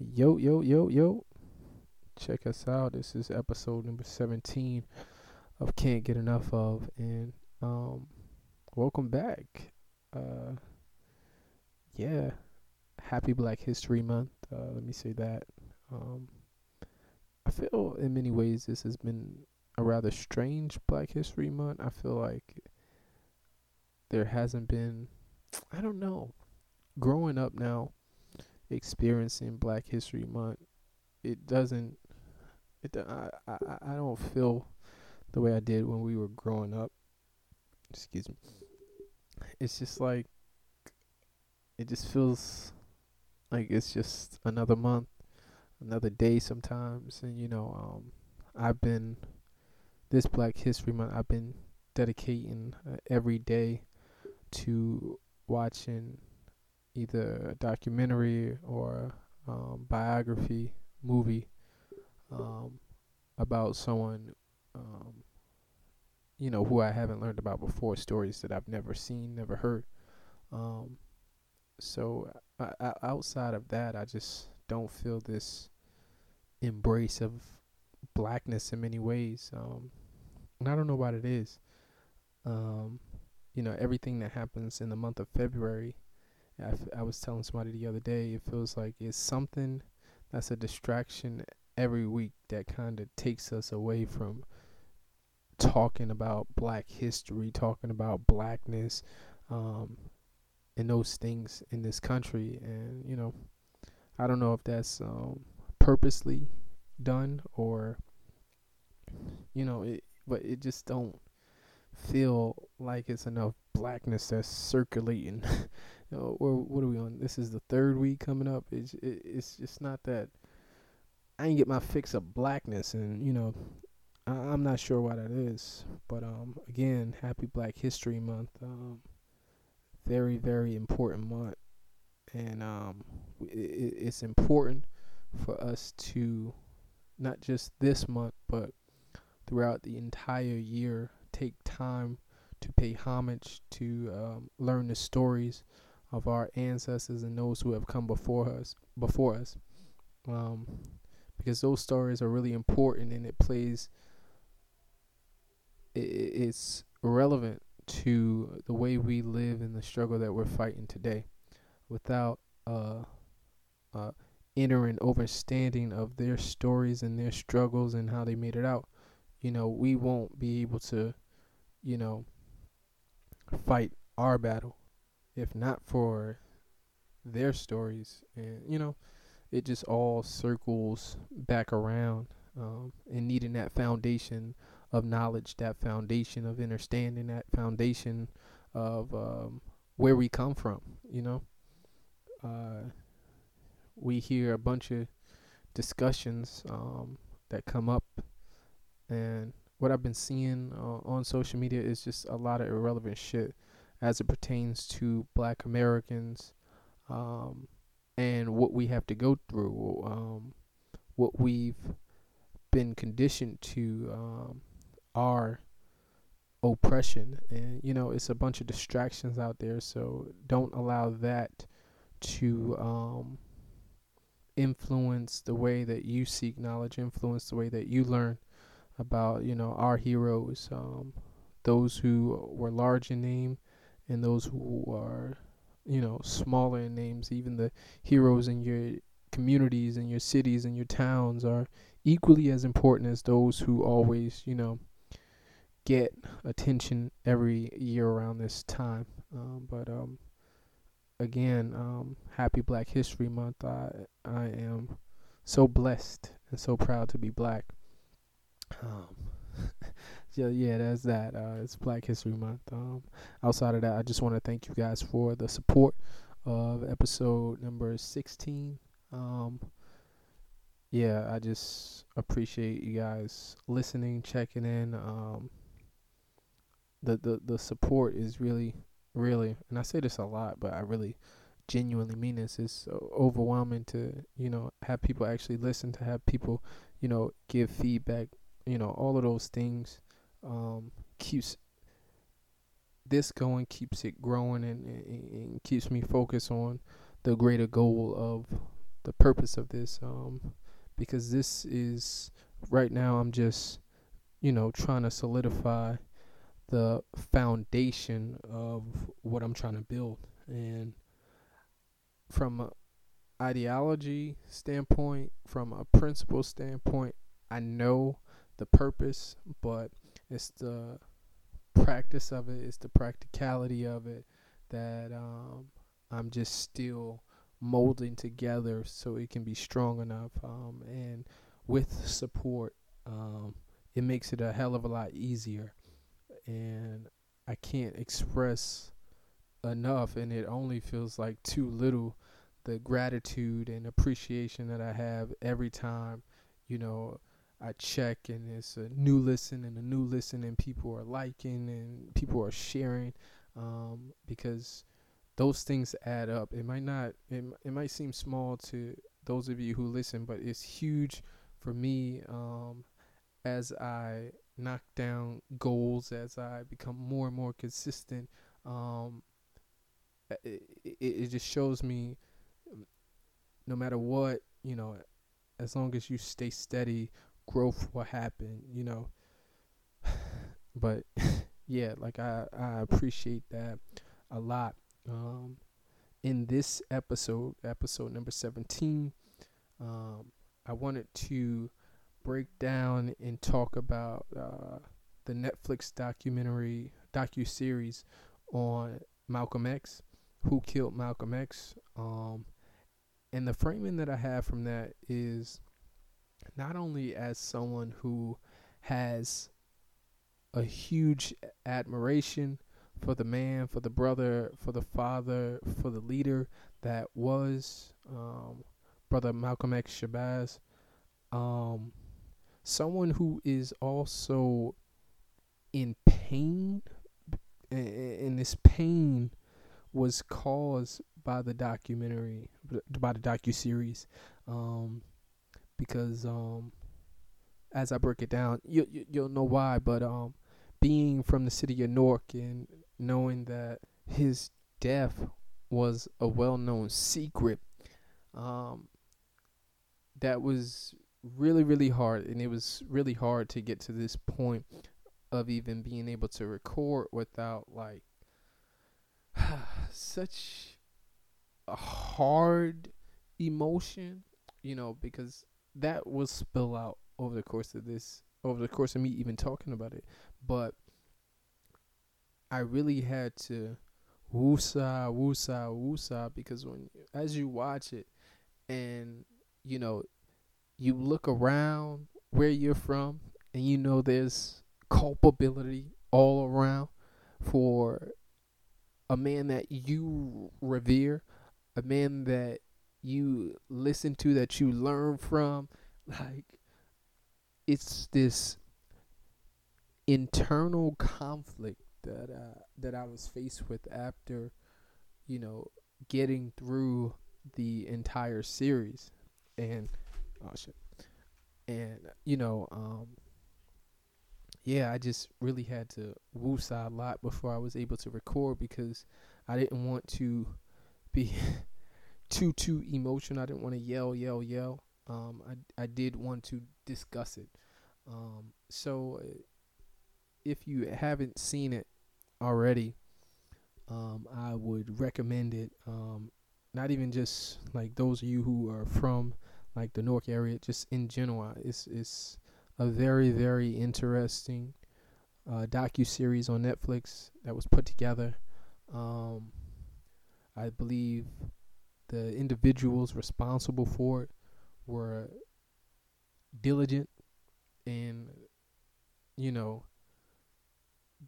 Yo, yo, yo, yo. Check us out. This is episode number 17 of Can't Get Enough of. And um welcome back. Uh yeah. Happy Black History Month. Uh let me say that. Um I feel in many ways this has been a rather strange Black History Month. I feel like there hasn't been I don't know. Growing up now experiencing Black History Month, it doesn't. It I I I don't feel the way I did when we were growing up. Excuse me. It's just like it just feels like it's just another month, another day sometimes, and you know, um, I've been this Black History Month. I've been dedicating uh, every day to watching either a documentary or um, biography movie um, about someone um, you know who I haven't learned about before, stories that I've never seen, never heard. Um, so I, I, outside of that, I just don't feel this embrace of blackness in many ways. Um, and I don't know what it is. Um, you know, everything that happens in the month of February I, f- I was telling somebody the other day, it feels like it's something that's a distraction every week that kind of takes us away from talking about black history, talking about blackness, um, and those things in this country. And, you know, I don't know if that's um, purposely done or, you know, it, but it just don't feel like it's enough blackness that's circulating you know, or what are we on? This is the third week coming up. It's it, it's just not that. I ain't get my fix of blackness, and you know, I, I'm not sure why that is. But um, again, Happy Black History Month. Um, very very important month, and um, it, it's important for us to not just this month, but throughout the entire year, take time to pay homage to um, learn the stories of our ancestors and those who have come before us before us. Um, because those stories are really important and it plays it, it's relevant to the way we live and the struggle that we're fighting today without uh, uh, inner and understanding of their stories and their struggles and how they made it out. You know we won't be able to you know fight our battle if not for their stories. And you know it just all circles back around um, and needing that foundation of knowledge that foundation of understanding that foundation of um, where we come from you know? Uh, we hear a bunch of discussions um, that come up and what i've been seeing uh, on social media is just a lot of irrelevant shit as it pertains to black Americans um, and what we have to go through, um, what we've been conditioned to um, our oppression. And, you know, it's a bunch of distractions out there, so don't allow that to um, influence the way that you seek knowledge, influence the way that you learn about, you know, our heroes, um, those who were large in name and those who are, you know, smaller in names, even the heroes in your communities and your cities and your towns are equally as important as those who always, you know, get attention every year around this time. Um, but um, again, um, happy Black History Month. I I am so blessed and so proud to be black. Um, yeah, yeah, that's that. Uh, it's Black History Month. Um, outside of that, I just want to thank you guys for the support of episode number 16. Um, yeah, I just appreciate you guys listening, checking in. Um, the, the, the support is really, really, and I say this a lot, but I really genuinely mean this. It's overwhelming to, you know, have people actually listen, to have people, you know, give feedback, you know, all of those things um, keeps this going, keeps it growing, and, and, and keeps me focused on the greater goal of the purpose of this um because this is right now I'm just you know trying to solidify the foundation of what I'm trying to build. And from a ideology standpoint from a principle standpoint I know the purpose but it's the practice of it it's the practicality of it that um I'm just still molding together so it can be strong enough. Um, and with support, um, it makes it a hell of a lot easier. And I can't express enough, and it only feels like too little the gratitude and appreciation that I have every time, you know, I check and it's a new listen and a new listen, and people are liking and people are sharing um, because those things add up. It might not it, it might seem small to those of you who listen, but it's huge for me um, as I knock down goals, as I become more and more consistent. Um, it, it, it just shows me no matter what, you know, as long as you stay steady, growth will happen, you know. but yeah, like I, I appreciate that a lot. Um, in this episode, episode number 17, um, I wanted to break down and talk about uh, the Netflix documentary docu series on Malcolm X, who killed Malcolm X. Um, and the framing that I have from that is not only as someone who has a huge admiration for the man, for the brother, for the father, for the leader that was um, brother Malcolm X Shabazz. Um, someone who is also in pain, and this pain was caused by the documentary, by the docu series, um, because um, as I break it down, you, you you'll know why. But um, being from the city of Newark and knowing that his death was a well-known secret um, that was really really hard and it was really hard to get to this point of even being able to record without like such a hard emotion you know because that will spill out over the course of this over the course of me even talking about it. But I really had to woosah, woosah, woosah because when as you watch it and you know you look around where you're from and you know there's culpability all around for a man that you revere, a man that you listen to, that you learn from. Like, it's this internal conflict that uh, that I was faced with after, you know, getting through the entire series, and oh shit, and you know, um, yeah, I just really had to woosah a lot before I was able to record because I didn't want to be too too emotional. I didn't want to yell, yell, yell. Um, I I did want to discuss it. Um, so uh, if you haven't seen it already, um, I would recommend it. Um, not even just like those of you who are from like the Newark area, just in general. It's it's a very very interesting uh, docu series on Netflix that was put together. Um, I believe the individuals responsible for it were diligent and you know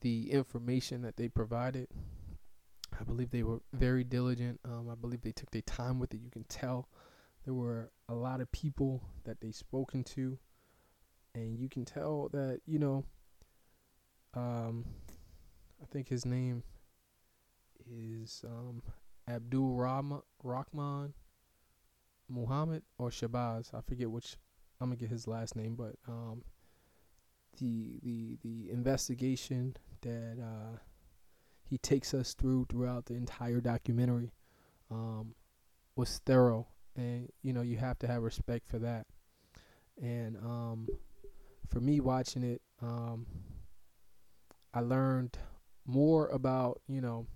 the information that they provided. I believe they were very diligent. Um, I believe they took their time with it. You can tell there were a lot of people that they spoken to, and you can tell that you know. Um, I think his name is um, Abdul Rahman, Muhammad or Shabazz. I forget which. I'm gonna get his last name, but um, the the the investigation that uh, he takes us through throughout the entire documentary um, was thorough and you know you have to have respect for that. And um, for me watching it, um, I learned more about you know.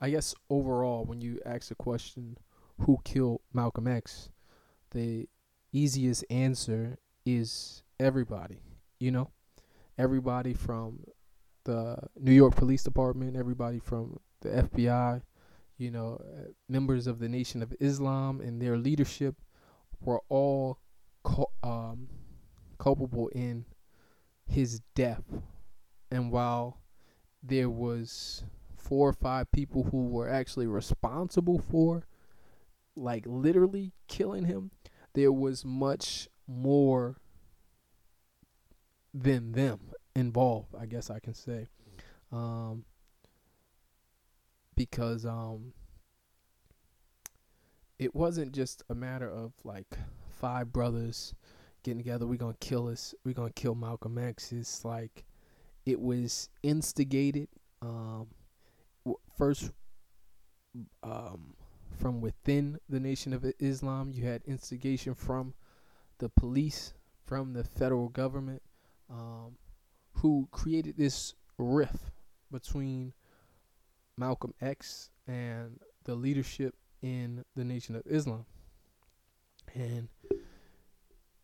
I guess overall, when you ask the question, "Who killed Malcolm X?" the easiest answer is everybody. You know, everybody from the New York Police Department, everybody from the FBI, you know, uh, members of the Nation of Islam and their leadership were all um, culpable in his death. And while there was four or five people who were actually responsible for like literally killing him, there was much more than them involved, I guess I can say. Um, because um, it wasn't just a matter of like five brothers getting together. We're gonna kill us. We're gonna kill Malcolm X. It's like it was instigated um, first um, from within the Nation of Islam. You had instigation from the police, from the federal government, um, who created this rift between Malcolm X and the leadership in the Nation of Islam. And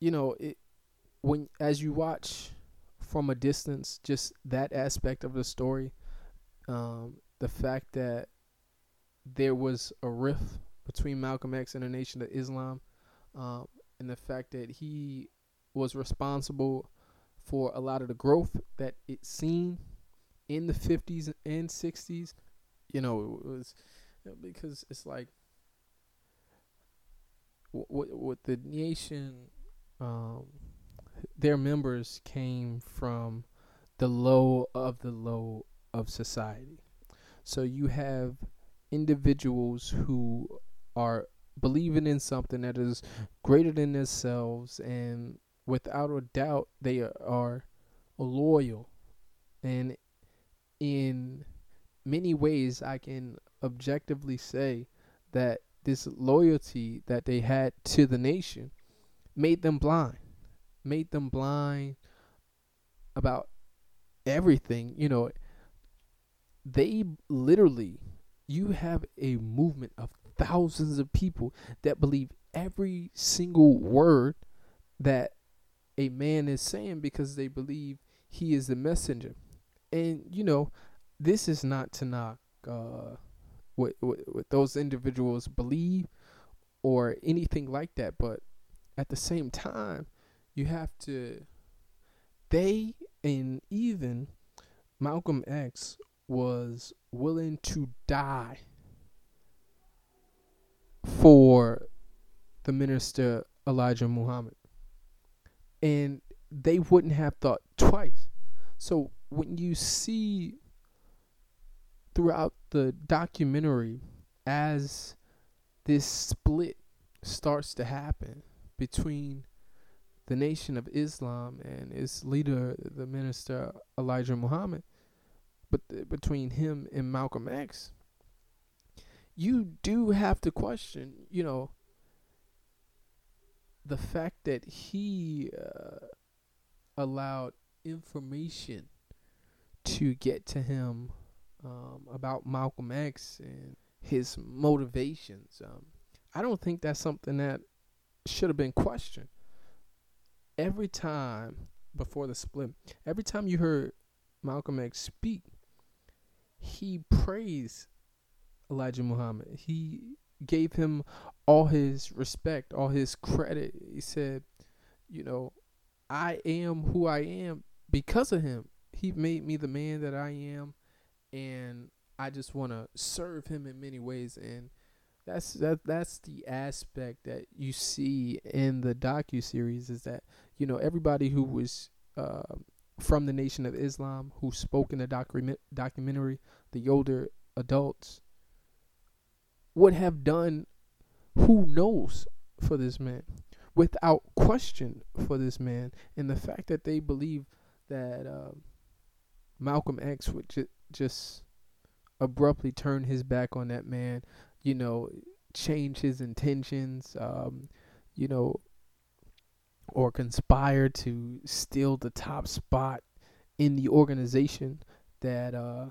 you know, it when as you watch from a distance, just that aspect of the story, um, the fact that there was a rift between Malcolm X and the Nation of Islam, um, and the fact that he was responsible for a lot of the growth that it seen in the 50s and 60s. You know, it was because it's like what what the nation um, their members came from the low of the low of society. So you have individuals who are believing in something that is greater than themselves and without a doubt they are loyal. And in many ways I can objectively say that this loyalty that they had to the nation made them blind made them blind about everything you know they literally you have a movement of thousands of people that believe every single word that a man is saying because they believe he is the messenger. And you know, this is not to knock uh, what, what what those individuals believe or anything like that, but at the same time, you have to. They and even Malcolm X was willing to die for the minister Elijah Muhammad and they wouldn't have thought twice. So when you see throughout the documentary as this split starts to happen between the nation of Islam and its leader, the minister Elijah Muhammad, but th- between him and Malcolm X, you do have to question, you know, the fact that he uh, allowed information to get to him um, about Malcolm X and his motivations. Um, I don't think that's something that should have been questioned. Every time before the split, every time you heard Malcolm X speak, he praised Elijah Muhammad. He gave him all his respect, all his credit. He said, you know, I am who I am because of him. He made me the man that I am and I just want to serve him in many ways and that's that that's the aspect that you see in the docu series is that you know everybody who was uh, from the Nation of Islam who spoke in the document documentary, the older adults would have done who knows for this man without question for this man. And the fact that they believe that uh, Malcolm X would ju- just abruptly turn his back on that man you know change his intentions, um, you know, or conspire to steal the top spot in the organization that uh,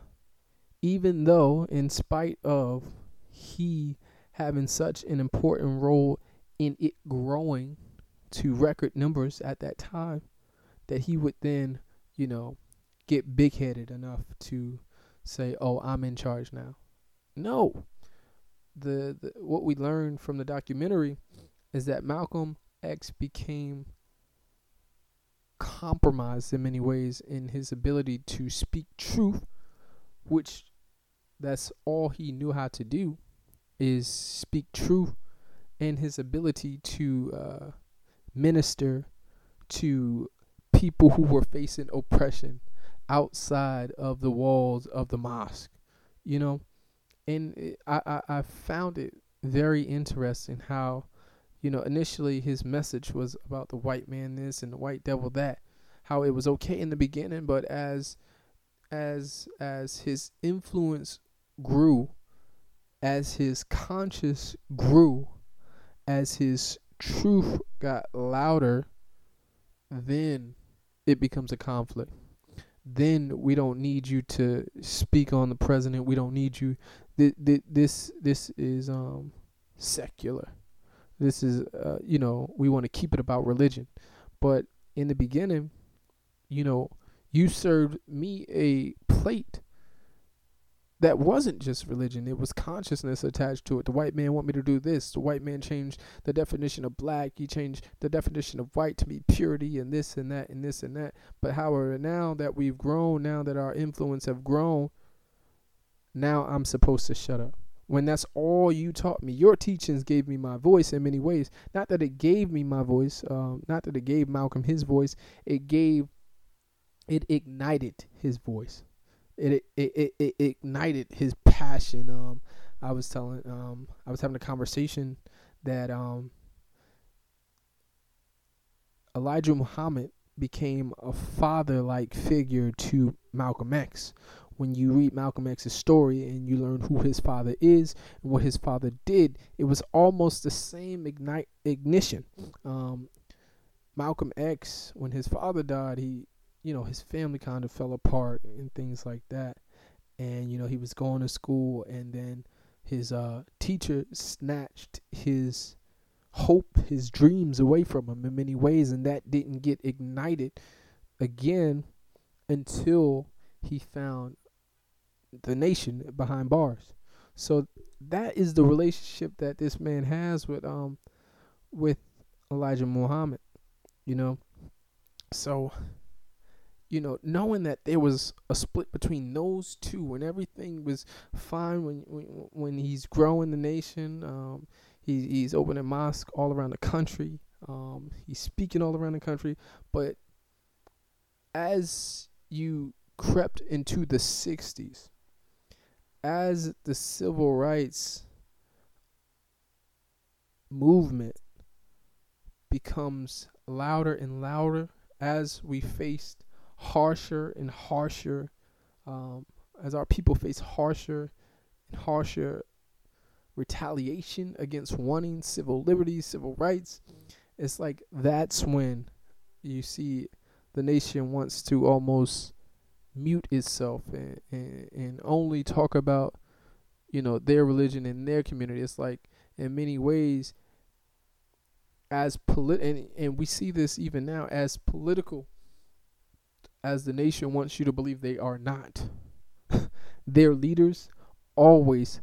even though in spite of he having such an important role in it growing to record numbers at that time that he would then you know get big headed enough to say oh i'm in charge now. No. The, the what we learned from the documentary is that malcolm x became compromised in many ways in his ability to speak truth, which that's all he knew how to do is speak truth and his ability to uh, minister to people who were facing oppression outside of the walls of the mosque, you know. And it, I, I, I found it very interesting how you know, initially his message was about the white man this and the white devil that, how it was okay in the beginning, but as as as his influence grew, as his conscience grew, as his truth got louder, then it becomes a conflict. Then we don't need you to speak on the president. We don't need you. Th- th- this this is um secular this is uh, you know we want to keep it about religion. But in the beginning you know you served me a plate that wasn't just religion. It was consciousness attached to it. The white man want me to do this. The white man changed the definition of black. He changed the definition of white to be purity and this and that and this and that. But however now that we've grown now that our influence have grown now i'm supposed to shut up when that's all you taught me. Your teachings gave me my voice in many ways. Not that it gave me my voice, um, not that it gave Malcolm his voice. It gave, it ignited his voice. It it it, it, ignited his passion. Um, I was telling, um, I was having a conversation that um, Elijah Muhammad became a father-like figure to Malcolm X when you read Malcolm X's story and you learn who his father is and what his father did, it was almost the same ignite ignition. Um, Malcolm X, when his father died, he, you know, his family kind of fell apart and things like that. And you know, he was going to school, and then his uh, teacher snatched his hope, his dreams away from him in many ways, and that didn't get ignited again until he found the nation behind bars. So that is the relationship that this man has with um with Elijah Muhammad, you know. So you know, knowing that there was a split between those two when everything was fine when when, when he's growing the nation, um he, he's opening mosque all around the country. Um he's speaking all around the country, but as you crept into the 60s as the civil rights movement becomes louder and louder as we faced harsher and harsher um, as our people face harsher and harsher retaliation against wanting civil liberties civil rights it's like that's when you see the nation wants to almost mute itself and, and, and only talk about you know their religion and their community. It's like in many ways as polit and, and we see this even now as political as the nation wants you to believe they are not. Their leaders always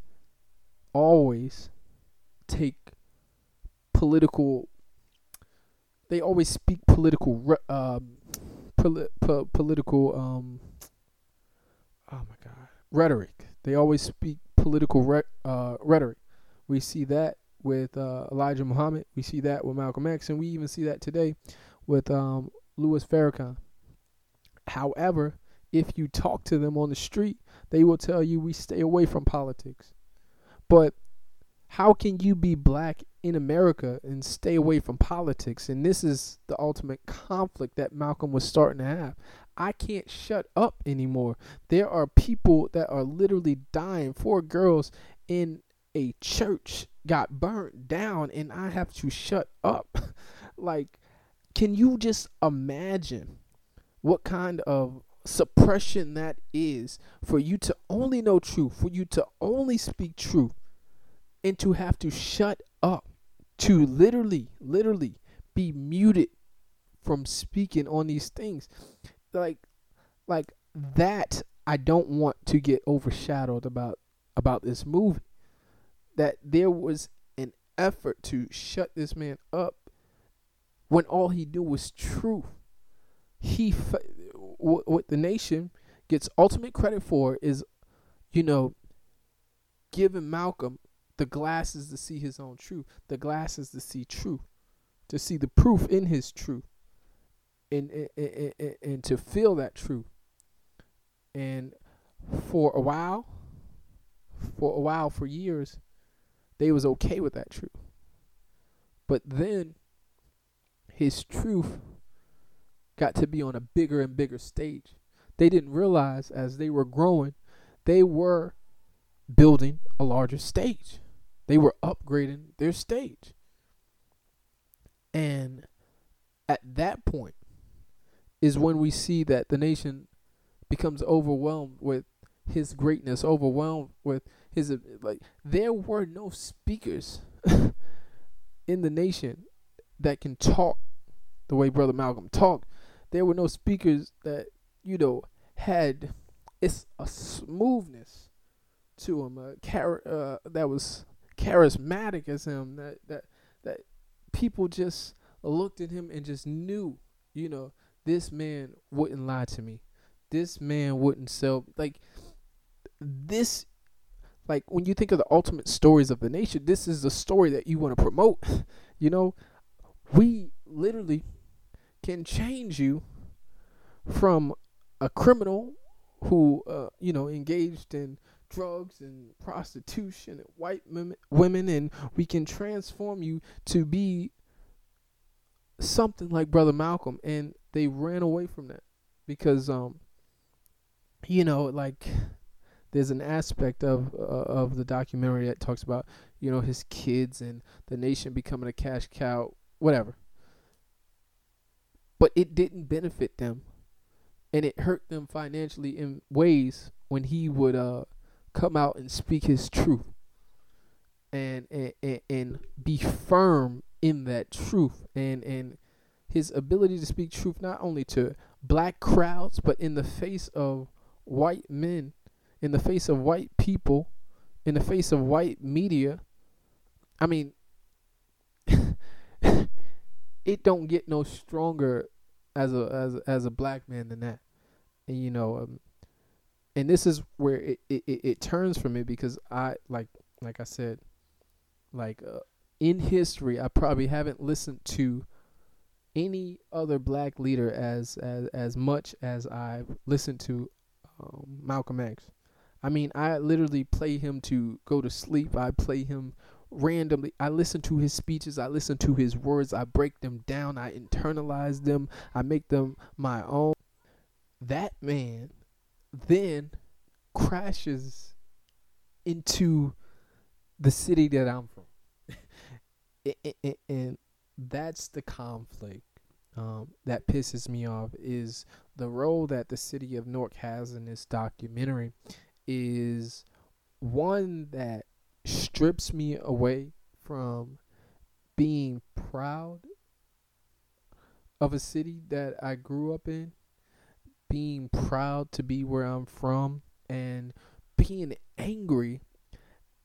always take political they always speak political um poli- po- political um oh my God, rhetoric. They always speak political re- uh, rhetoric. We see that with uh, Elijah Muhammad. We see that with Malcolm X, and we even see that today with um, Louis Farrakhan. However, if you talk to them on the street, they will tell you we stay away from politics. But how can you be black in America and stay away from politics? And this is the ultimate conflict that Malcolm was starting to have. I can't shut up anymore. There are people that are literally dying. Four girls in a church got burnt down and I have to shut up. like, can you just imagine what kind of suppression that is for you to only know truth, for you to only speak truth, and to have to shut up, to literally, literally be muted from speaking on these things. Like, like that I don't want to get overshadowed about about this movie. That there was an effort to shut this man up when all he knew was truth. He what the nation gets ultimate credit for is, you know, giving Malcolm the glasses to see his own truth, the glasses to see truth, to see the proof in his truth, and and, and, and to feel that truth. And for a while, for a while, for years, they was okay with that truth. But then his truth got to be on a bigger and bigger stage. They didn't realize as they were growing, they were building a larger stage. They were upgrading their stage. And at that point is when we see that the nation becomes overwhelmed with his greatness, overwhelmed with his like there were no speakers in the nation that can talk the way brother Malcolm talked there were no speakers that you know had it's a smoothness to him, a char- uh, that was charismatic as him. That that that people just looked at him and just knew, you know, this man wouldn't lie to me. This man wouldn't sell like this. Like when you think of the ultimate stories of the nation, this is the story that you want to promote. you know, we literally can change you from a criminal who uh, you know engaged in drugs and prostitution and white women and we can transform you to be something like brother Malcolm and they ran away from that because um you know like there's an aspect of uh, of the documentary that talks about you know his kids and the nation becoming a cash cow whatever. But it didn't benefit them and it hurt them financially in ways when he would uh come out and speak his truth and and, and, and be firm in that truth and and his ability to speak truth not only to black crowds but in the face of white men in the face of white people in the face of white media i mean it don't get no stronger as a as as a black man than that. And you know, um, and this is where it, it, it turns for me because I like like I said, like uh, in history, I probably haven't listened to any other black leader as as as much as I've listened to um, Malcolm X. I mean, I literally play him to go to sleep. I play him randomly. I listen to his speeches, I listen to his words, I break them down, I internalize them, I make them my own. That man then crashes into the city that I'm from. and that's the conflict um, that pisses me off is the role that the city of Newark has in this documentary is one that strips me away from being proud of a city that I grew up in, being proud to be where I'm from, and being angry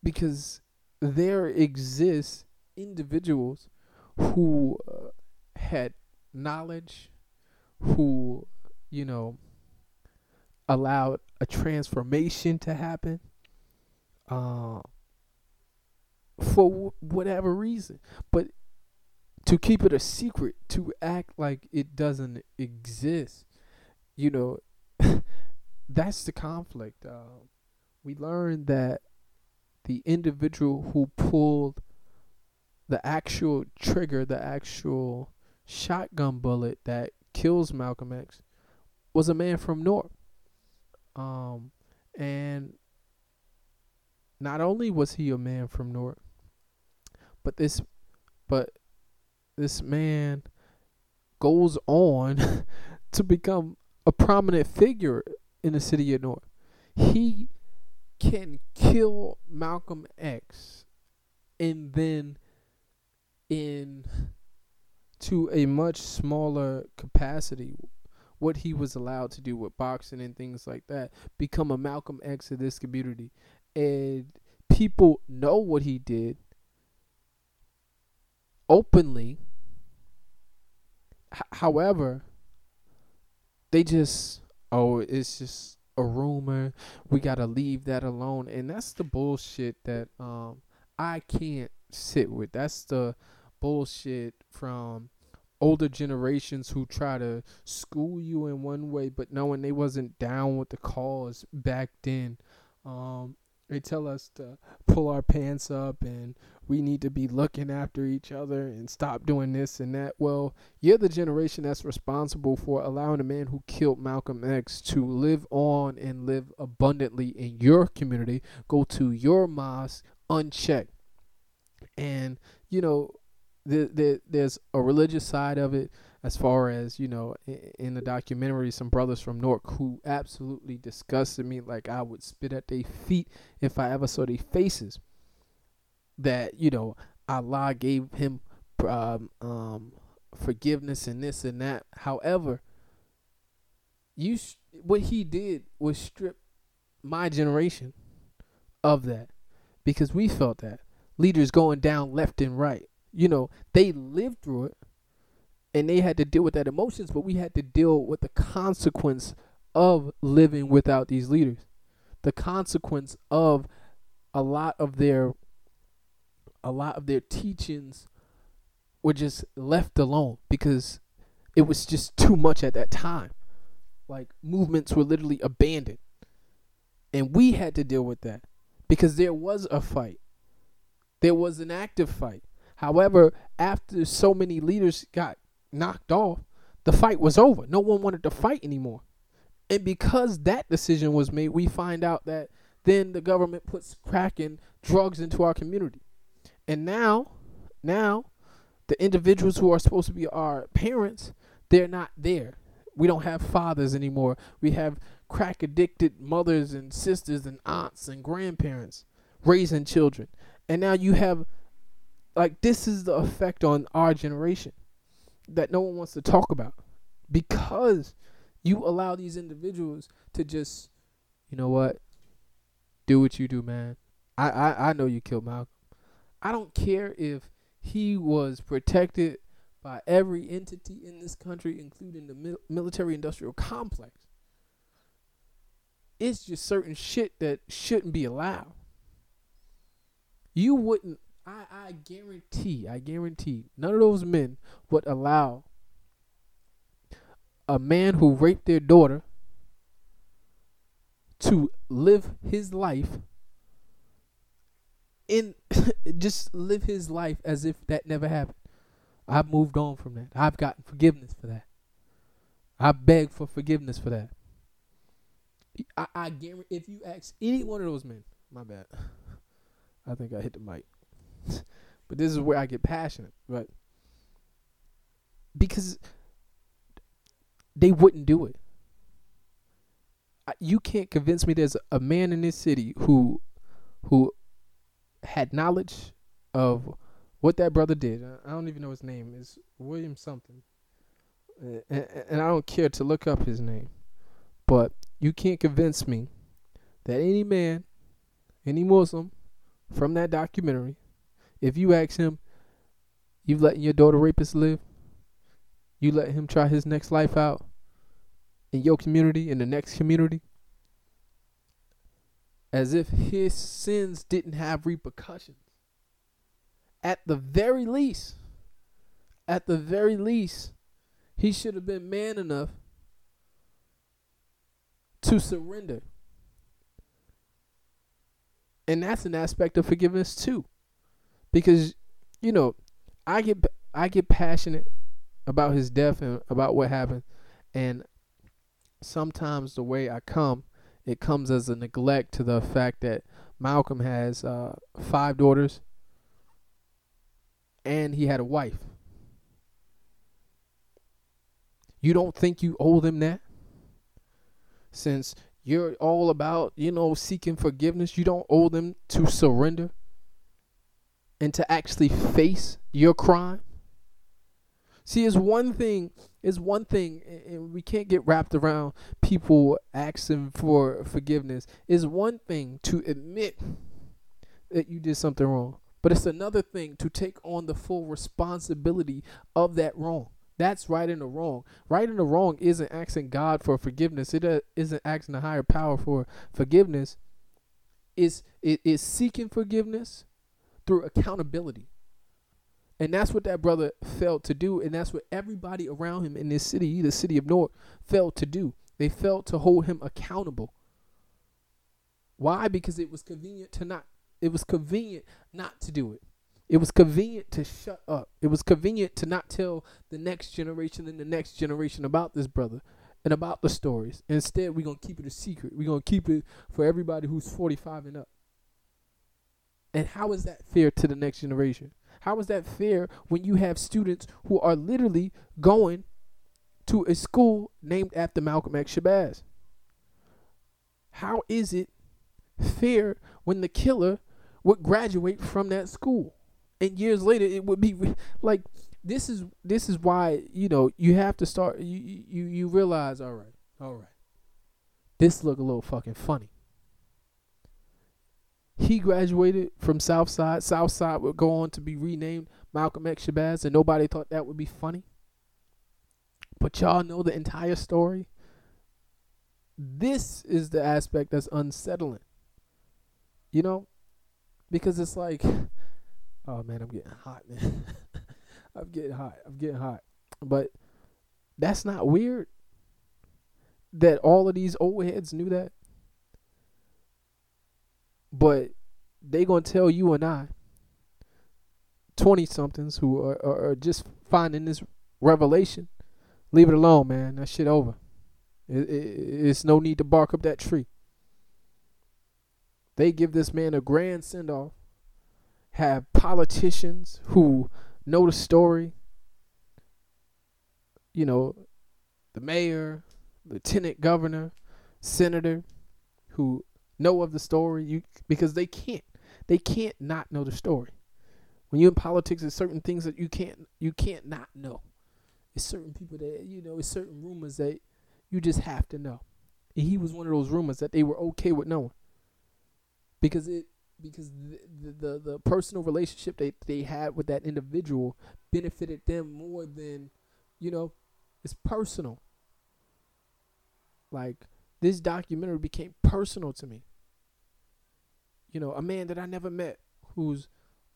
because there exists individuals who uh, had knowledge, who, you know, allowed a transformation to happen. Uh, for whatever reason. But to keep it a secret, to act like it doesn't exist, you know, that's the conflict. Uh, we learned that the individual who pulled the actual trigger, the actual shotgun bullet that kills Malcolm X, was a man from Newark. Um, and not only was he a man from Newark, but this, but this man goes on to become a prominent figure in the city of Newark. He can kill Malcolm X and then in to a much smaller capacity what he was allowed to do with boxing and things like that become a Malcolm X of this community. And people know what he did openly. H- however they just oh it's just a rumor. We got to leave that alone. And that's the bullshit that um I can't sit with. That's the bullshit from older generations who try to school you in one way but knowing they wasn't down with the cause back then. Um they tell us to pull our pants up and we need to be looking after each other and stop doing this and that. Well you're the generation that's responsible for allowing a man who killed Malcolm X to live on and live abundantly in your community go to your mosque unchecked. And you know the, the, there's a religious side of it as far as you know in, the documentary some brothers from newark who absolutely disgusted me like i would spit at their feet if i ever saw their faces. That you know allah gave him um, um, forgiveness and this and that. However you sh- what he did was strip my generation of that because we felt that. Leaders going down left and right you know, they lived through it and they had to deal with that emotions, but we had to deal with the consequence of living without these leaders. The consequence of a lot of their a lot of their teachings were just left alone because it was just too much at that time. Like movements were literally abandoned. And we had to deal with that because there was a fight. There was an active fight. However, after so many leaders got knocked off, the fight was over. No one wanted to fight anymore. And because that decision was made, we find out that then the government puts crack and drugs into our community. And now, now, the individuals who are supposed to be our parents, they're not there. We don't have fathers anymore. We have crack addicted mothers and sisters and aunts and grandparents raising children. And now you have like this is the effect on our generation that no one wants to talk about because you allow these individuals to just you know what? Do what you do man. I i, I know you killed malcolm. I don't care if he was protected by every entity in this country including the mil- military industrial complex. It's just certain shit that shouldn't be allowed. You wouldn't I, I guarantee, I guarantee, none of those men would allow a man who raped their daughter to live his life in just live his life as if that never happened. I've moved on from that. I've gotten forgiveness for that. I beg for forgiveness for that. I, I guarantee if you ask any one of those men, my bad. I think I hit the mic. But this is where I get passionate. But because they wouldn't do it. You can't convince me there's a man in this city who who had knowledge of what that brother did. I don't even know his name. Is William something. And, and I don't care to look up his name. But you can't convince me that any man, any Muslim from that documentary if you ask him, you letting your daughter rapist live? You let him try his next life out in your community, in the next community? As if his sins didn't have repercussions. At the very least, at the very least, he should have been man enough to surrender. And that's an aspect of forgiveness too because you know I get I get passionate about his death and about what happened, and sometimes the way I come, it comes as a neglect to the fact that Malcolm has uh, five daughters, and he had a wife. You don't think you owe them that? Since you're all about, you know, seeking forgiveness, you don't owe them to surrender and to actually face your crime? See, it's one thing, it's one thing, and we can't get wrapped around people asking for forgiveness. It's one thing to admit that you did something wrong, but it's another thing to take on the full responsibility of that wrong. That's right and the wrong. Right and the wrong isn't asking God for forgiveness. It uh, not asking a higher power for forgiveness. It's, it is seeking forgiveness through accountability. And that's what that brother failed to do. And that's what everybody around him in this city, the city of Newark, failed to do. They failed to hold him accountable. Why? Because it was convenient to not it was convenient not to do it. It was convenient to shut up. It was convenient to not tell the next generation and the next generation about this brother and about the stories. Instead, we're going to keep it a secret. We're going to keep it for everybody who's 45 and up. And how is that fair to the next generation? How is that fair when you have students who are literally going to a school named after Malcolm X Shabazz? How is it fair when the killer would graduate from that school? And years later it would be like this is this is why, you know, you have to start you you you realize all right. All right. This look a little fucking funny. He graduated from Southside. Southside would go on to be renamed Malcolm X Shabazz, and nobody thought that would be funny. But y'all know the entire story. This is the aspect that's unsettling. You know? Because it's like, oh man, I'm getting hot, man. I'm getting hot. I'm getting hot. But that's not weird that all of these old heads knew that. But they gonna tell you and I, twenty somethings who are, are, are just finding this revelation, leave it alone, man. That shit over. It, it, it's no need to bark up that tree. They give this man a grand send off. Have politicians who know the story. You know, the mayor, lieutenant governor, senator, who know of the story you because they can't they can't not know the story. When you're in politics there's certain things that you can't you can't not know. It's certain people that you know it's certain rumors that you just have to know. And he was one of those rumors that they were okay with knowing. Because it because the the, the, personal relationship they, they had with that individual benefited them more than you know it's personal. Like this documentary became personal to me. You know, a man that I never met, whose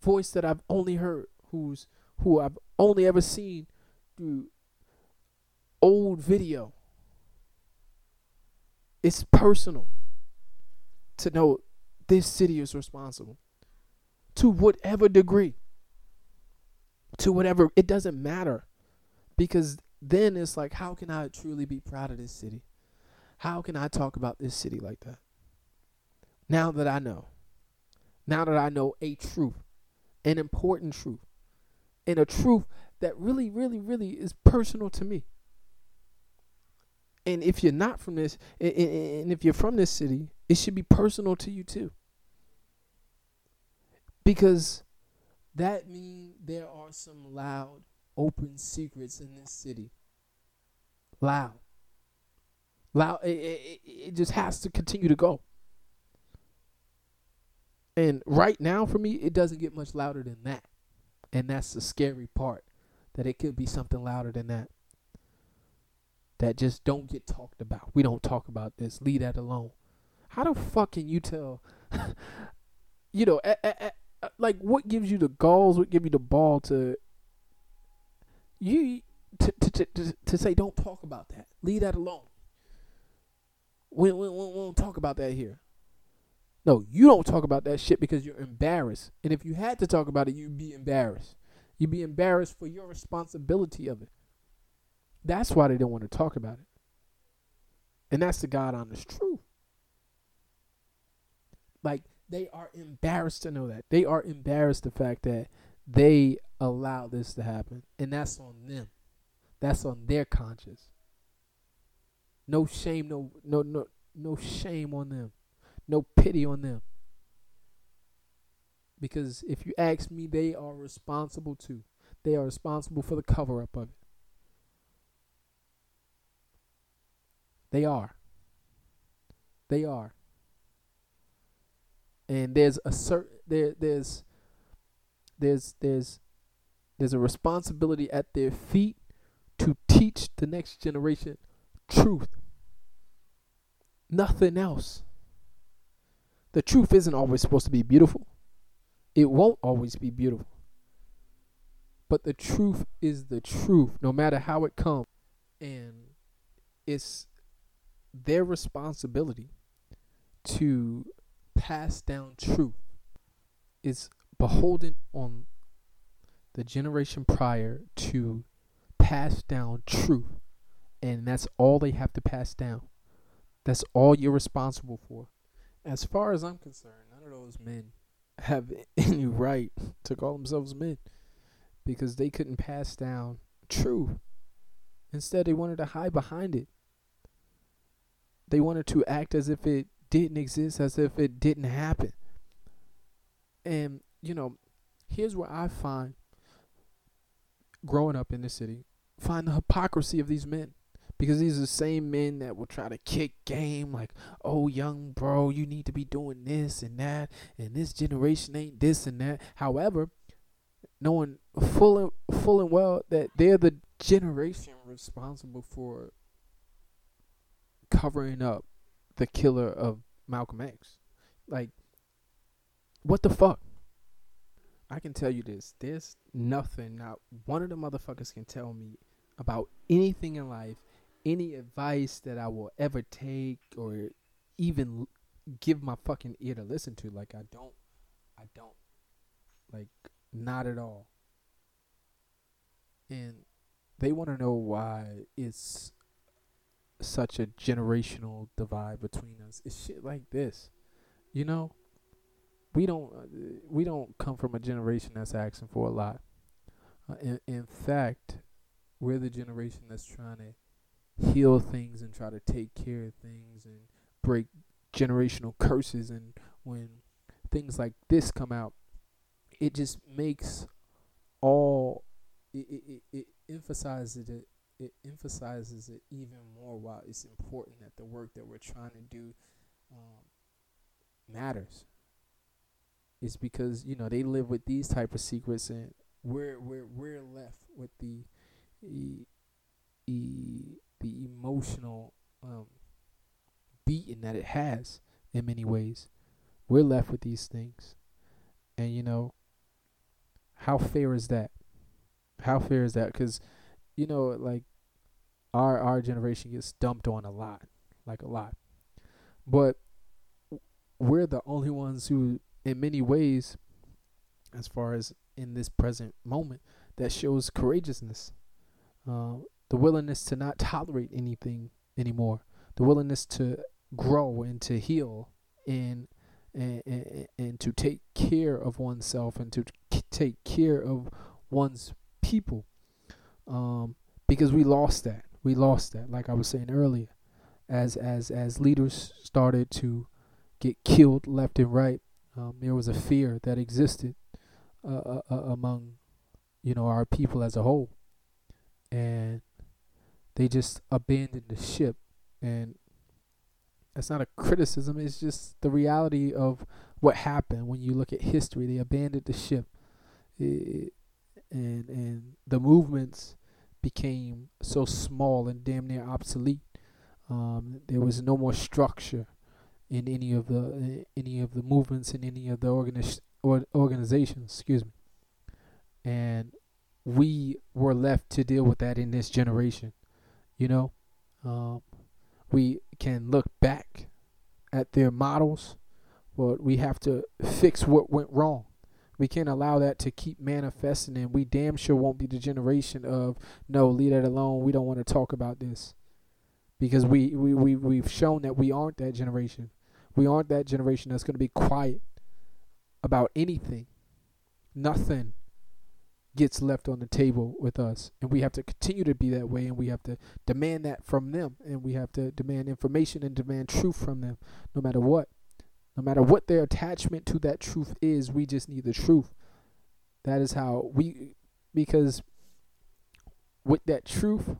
voice that I've only heard, who's who I've only ever seen through old video. It's personal to know this city is responsible to whatever degree. To whatever, it doesn't matter. Because then it's like, how can I truly be proud of this city? How can I talk about this city like that? Now that I know, now that I know a truth, an important truth, and a truth that really, really, really is personal to me. And if you're not from this, and if you're from this city, it should be personal to you too. Because that means there are some loud, open secrets in this city. Loud. Loud. It, it, it just has to continue to go. And right now, for me, it doesn't get much louder than that. And that's the scary part. That it could be something louder than that. That just don't get talked about. We don't talk about this. Leave that alone. How the fuck can you tell? you know, like what gives you the galls? What give you the ball to you to, to to to say don't talk about that. Leave that alone. We, we, we won't talk about that here. No, you don't talk about that shit because you're embarrassed. And if you had to talk about it, you'd be embarrassed. You'd be embarrassed for your responsibility of it. That's why they don't want to talk about it. And that's the God honest truth. Like, They are embarrassed to know that. They are embarrassed the fact that they allowed this to happen. And that's on them. That's on their conscience. No shame, no no no no shame on them. No pity on them. Because if you ask me, they are responsible too. They are responsible for the cover up of it. They are. They are. And there's a certain there there's there's there's there's a responsibility at their feet to teach the next generation truth. Nothing else. The truth isn't always supposed to be beautiful. It won't always be beautiful. But the truth is the truth, no matter how it comes. And it's their responsibility to pass down truth. It's beholden on the generation prior to pass down truth. And that's all they have to pass down. That's all you're responsible for. As far as I'm concerned, none of those men have any right to call themselves men because they couldn't pass down truth. Instead, they wanted to hide behind it. They wanted to act as if it didn't exist, as if it didn't happen. And, you know, here's where I find growing up in the city, find the hypocrisy of these men. Because these are the same men that will try to kick game like, oh, young bro, you need to be doing this and that, and this generation ain't this and that. However, knowing full and, full and well that they're the generation responsible for covering up the killer of Malcolm X. Like, what the fuck? I can tell you this. There's nothing, not one of the motherfuckers can tell me about anything in life, any advice that I will ever take or even give my fucking ear to listen to. Like, I don't, I don't, like, not at all. And they want to know why it's such a generational divide between us. It's shit like this, you know we don't uh, we don't come from a generation that's asking for a lot. Uh, in, in fact, we're the generation that's trying to heal things and try to take care of things and break generational curses. And when things like this come out, it just makes all it it, it, it emphasizes it it emphasizes it even more why it's important that the work that we're trying to do um, matters it's because you know they live with these type of secrets, and we're we're we're left with the e, e, the emotional um, beating that it has in many ways. We're left with these things, and you know how fair is that? How fair is that? Because you know, like our our generation gets dumped on a lot, like a lot, but we're the only ones who in many ways, as far as in this present moment, that shows courageousness, uh, the willingness to not tolerate anything anymore, the willingness to grow and to heal and and, and, and to take care of oneself and to take care of one's people. Um, because we lost that. We lost that. Like i was saying earlier as as as leaders started to get killed left and right um, there was a fear that existed uh, uh, uh, among, you know, our people as a whole, and they just abandoned the ship. And that's not a criticism; it's just the reality of what happened. When you look at history, they abandoned the ship, it, and and the movements became so small and damn near obsolete. Um, there was no more structure in any of the any of the movements in any of the organiz- or organizations excuse me and we were left to deal with that in this generation you know um, we can look back at their models but we have to fix what went wrong. We can't allow that to keep manifesting and we damn sure won't be the generation of no leave that alone. We don't want to talk about this. Because we, we, we, we've shown that we aren't that generation. We aren't that generation that's going to be quiet about anything. Nothing gets left on the table with us. And we have to continue to be that way and we have to demand that from them and we have to demand information and demand truth from them no matter what. No matter what their attachment to that truth is, we just need the truth. That is how we because with that truth,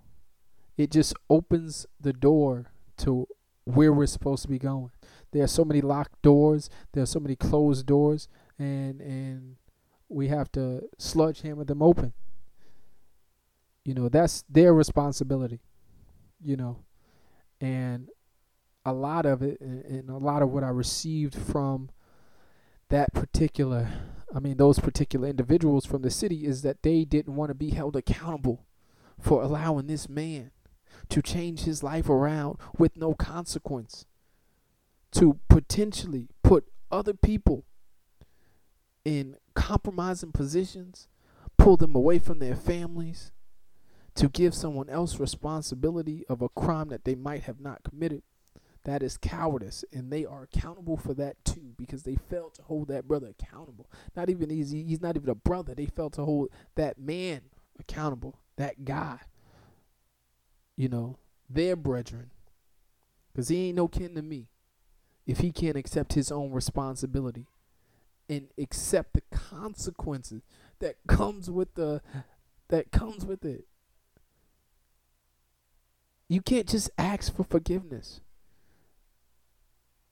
it just opens the door to where we're supposed to be going. There are so many locked doors, there are so many closed doors and and we have to sludge hammer them open. You know, that's their responsibility. You know, and a lot of it, and a lot of what I received from that particular, I mean, those particular individuals from the city is that they didn't want to be held accountable for allowing this man to change his life around with no consequence, to potentially put other people in compromising positions, pull them away from their families, to give someone else responsibility of a crime that they might have not committed. That is cowardice, and they are accountable for that too because they failed to hold that brother accountable. Not even he's he's not even a brother. They failed to hold that man accountable, that guy. You know, their brethren, because he ain't no kin to me. If he can't accept his own responsibility and accept the consequences that comes with the that comes with it. You can't just ask for forgiveness.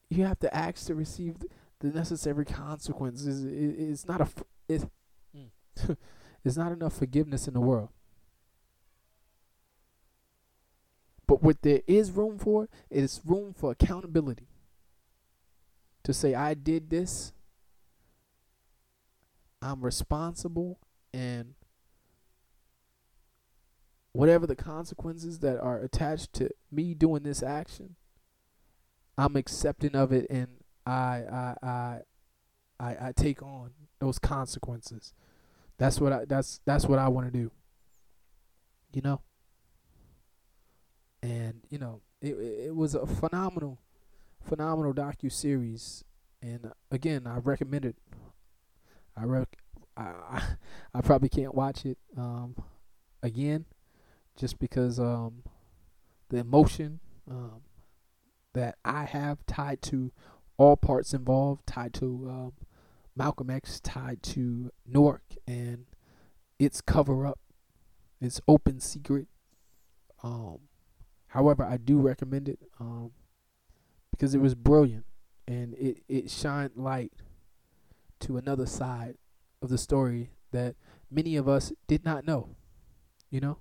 You have to ask to receive the necessary consequences. It's not a it's, it's not enough forgiveness in the world. But what there is room for, is room for accountability. To say I did this, I'm responsible and whatever the consequences that are attached to me doing this action, I'm accepting of it and I I I I, I take on those consequences. That's what I that's that's what I want to do. You know? And you know, it it was a phenomenal phenomenal docu series and again, I recommend it I rec- I I probably can't watch it um again just because um the emotion um that I have tied to all parts involved, tied to um, Malcolm X, tied to Newark and its cover up, its open secret. Um, however, I do recommend it um, because it was brilliant and it, it shined light to another side of the story that many of us did not know. You know?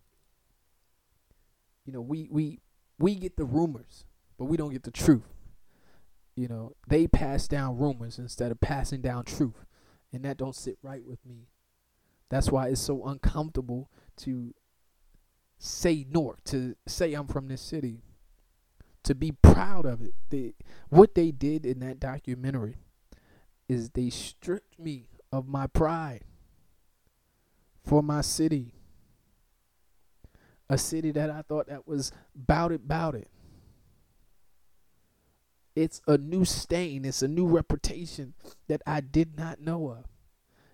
You know, we we we get the rumors, but we don't get the truth. You know, they pass down rumors instead of passing down truth. And that don't sit right with me. That's why it's so uncomfortable to say Newark, to say I'm from this city, to be proud of it. What they did in that documentary is they stripped me of my pride for my city. A city that I thought that was bout it, bout it. It's a new stain, it's a new reputation that I did not know of.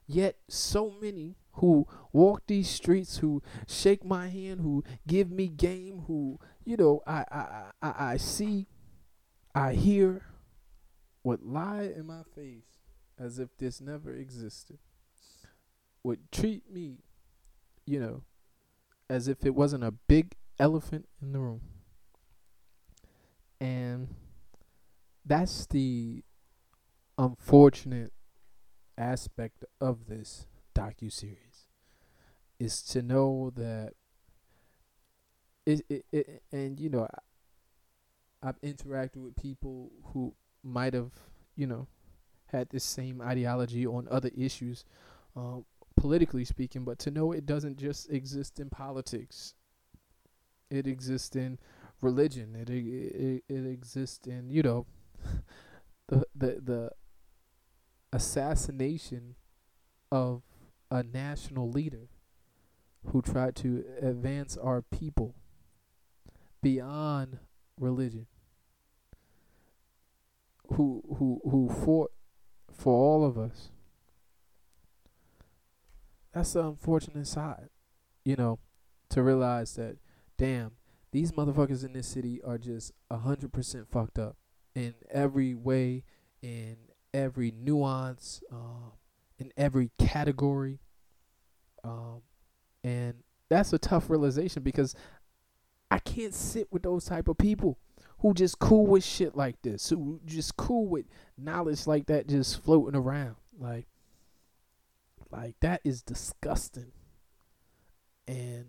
Yet so many who walk these streets, who shake my hand, who give me game, who, you know, I I, I, I see, I hear, would lie in my face as if this never existed, would treat me, you know, as if it wasn't a big elephant in the room. And that's the unfortunate aspect of this docu series is to know that it, it, it and you know I, I've interacted with people who might have you know had this same ideology on other issues, um, politically speaking, but to know it doesn't just exist in politics. It exists in religion. It it, it exists in you know the the the assassination of a national leader who tried to advance our people beyond religion who who who fought for all of us. That's the unfortunate side, you know, to realize that, damn, these motherfuckers in this city are just a hundred percent fucked up in every way, in every nuance, um, in every category, um, and that's a tough realization because I can't sit with those type of people who just cool with shit like this, who just cool with knowledge like that just floating around. Like like that is disgusting. And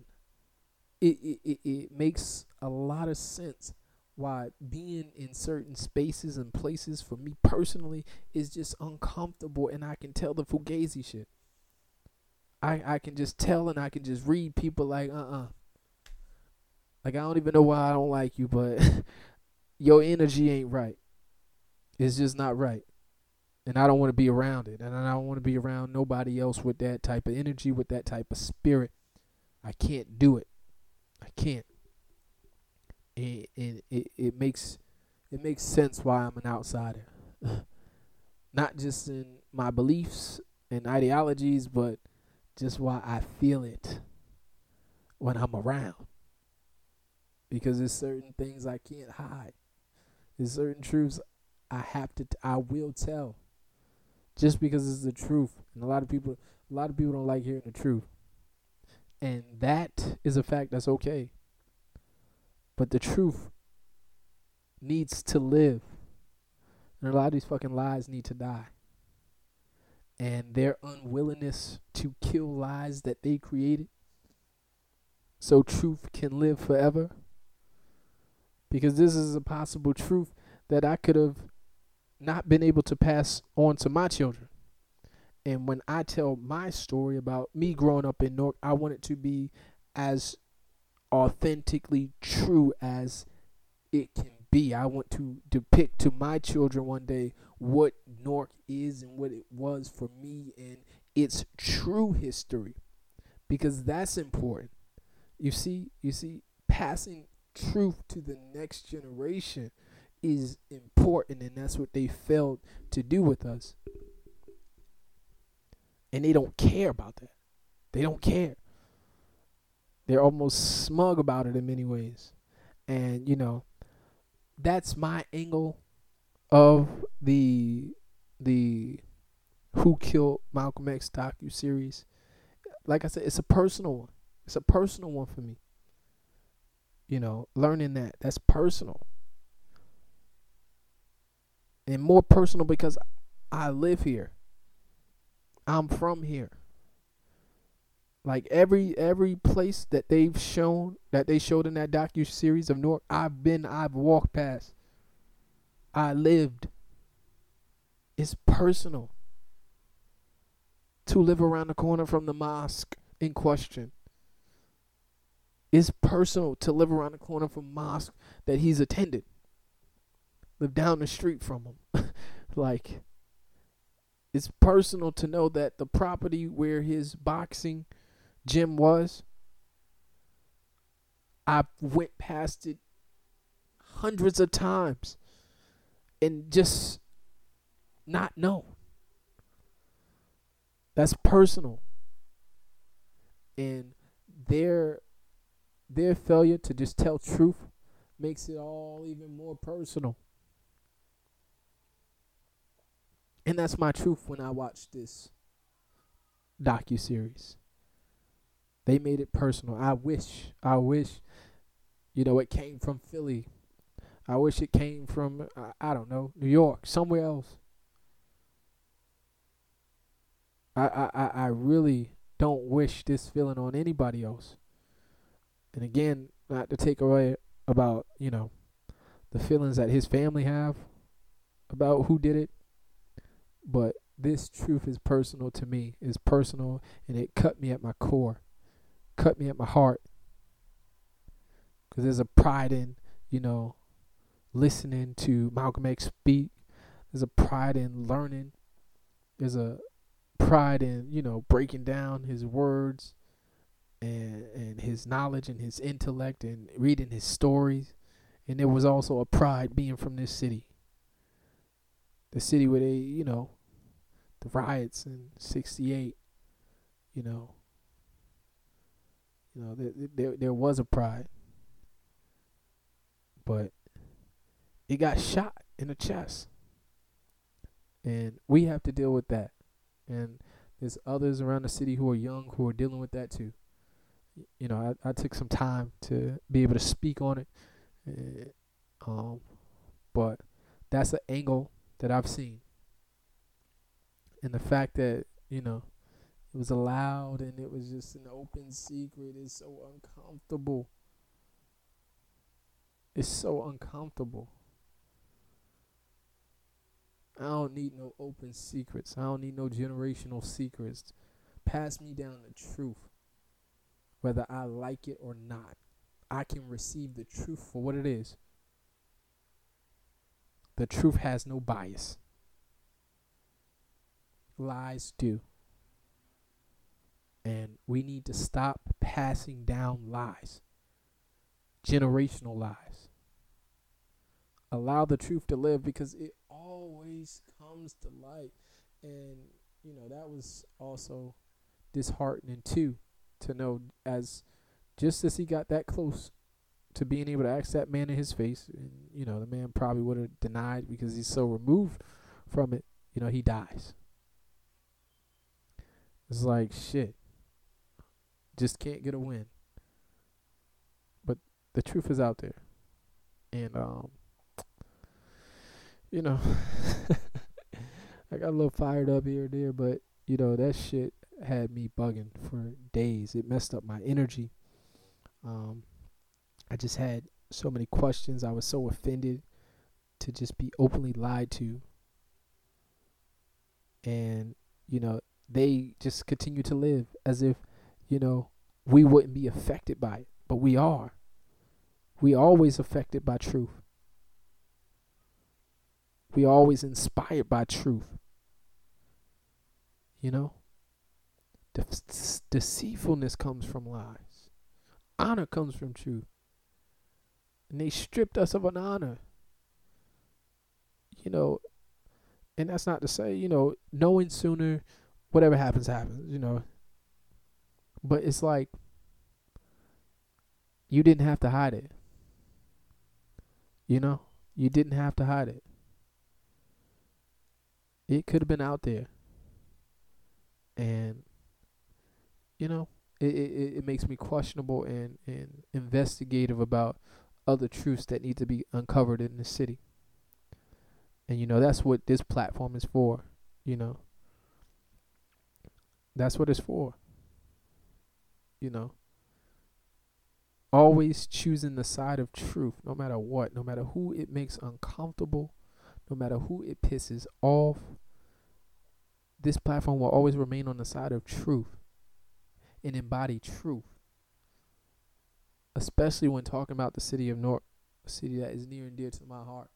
it, it, it, it makes a lot of sense why being in certain spaces and places for me personally is just uncomfortable and I can tell the fugazi shit. I I can just tell and I can just read people like uh uh Like I don't even know why I don't like you, but your energy ain't right. It's just not right and I don't want to be around it, and I don't want to be around nobody else with that type of energy, with that type of spirit. I can't do it. I can't. And, and it it makes it makes sense why I'm an outsider, not just in my beliefs and ideologies, but just why I feel it when I'm around. Because there's certain things I can't hide. There's certain truths I have to, t- I will tell just because it's the truth. And a lot of people a lot of people don't like hearing the truth. And that is a fact that's okay. But the truth needs to live. And a lot of these fucking lies need to die. And their unwillingness to kill lies that they created so truth can live forever. Because this is a possible truth that I could have not been able to pass on to my children. And when I tell my story about me growing up in Newark, I want it to be as authentically true as it can be. I want to depict to my children one day what Newark is and what it was for me and its true history. Because that's important. You see, you see, passing truth to the next generation is important and that's what they failed to do with us. And they don't care about that. They don't care. They're almost smug about it in many ways. And, you know, that's my angle of the the Who Killed Malcolm X docu series. Like I said, it's a personal one. It's a personal one for me. You know, learning that that's personal and more personal because I live here. I'm from here. Like every every place that they've shown that they showed in that docu series of Newark, I've been, I've walked past. I lived. It's personal. To live around the corner from the mosque in question. It's personal to live around the corner from mosque that he's attended live down the street from him. like it's personal to know that the property where his boxing gym was, I went past it hundreds of times and just not know. That's personal. And their their failure to just tell truth makes it all even more personal. And that's my truth when I watch this docu series. They made it personal. I wish, I wish, you know, it came from Philly. I wish it came from, uh, I don't know, New York, somewhere else. I, I, I really don't wish this feeling on anybody else. And again, not to take away about, you know, the feelings that his family have about who did it but this truth is personal to me. It's personal and it cut me at my core, cut me at my heart. Because there's a pride in, you know, listening to Malcolm X speak. There's a pride in learning. There's a pride in, you know, breaking down his words and and his knowledge and his intellect and reading his stories. And there was also a pride being from this city. The city where they, you know, the riots in 68, you know, You know, there there, there was a pride, but it got shot in the chest, and we have to deal with that. And there's others around the city who are young who are dealing with that too. You know, I, I took some time to be able to speak on it, uh, um, but that's the angle that I've seen, and the fact that you know it was allowed and it was just an open secret is so uncomfortable. It's so uncomfortable. I don't need no open secrets. I don't need no generational secrets. Pass me down the truth. Whether I like it or not, I can receive the truth for what it is. The truth has no bias. Lies do. And we need to stop passing down lies, generational lies. Allow the truth to live because it always comes to light. And, you know, that was also disheartening too to know as just as he got that close to being able to ask that man in his face, and you know, the man probably would have denied because he's so removed from it, you know, he dies. It's like shit. Just can't get a win. But the truth is out there. And um you know, I got a little fired up here and there, but you know that shit had me bugging for days. It messed up my energy. Um, I just had so many questions. I was so offended to just be openly lied to, and you know they just continue to live as if you know we wouldn't be affected by it, but we are. We always affected by truth. We always inspired by truth. You know? De- deceitfulness comes from lies. Honor comes from truth. And they stripped us of an honor. You know, and that's not to say, you know, knowing sooner, whatever happens, happens, you know. But it's like you didn't have to hide it. You know? You didn't have to hide it. It could have been out there. And you know, it, it, it makes me questionable and, and investigative about other truths that need to be uncovered in the city. And you know, that's what this platform is for, you know. That's what it's for. You know. Always choosing the side of truth, no matter what, no matter who it makes uncomfortable, no matter who it pisses off, this platform will always remain on the side of truth and embody truth. Especially when talking about the city of Newark, a city that is near and dear to my heart.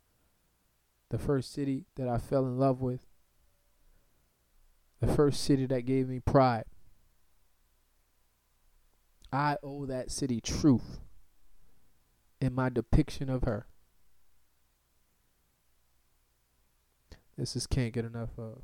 The first city that I fell in love with. The first city that gave me pride. I owe that city truth in my depiction of her. This just can't get enough of.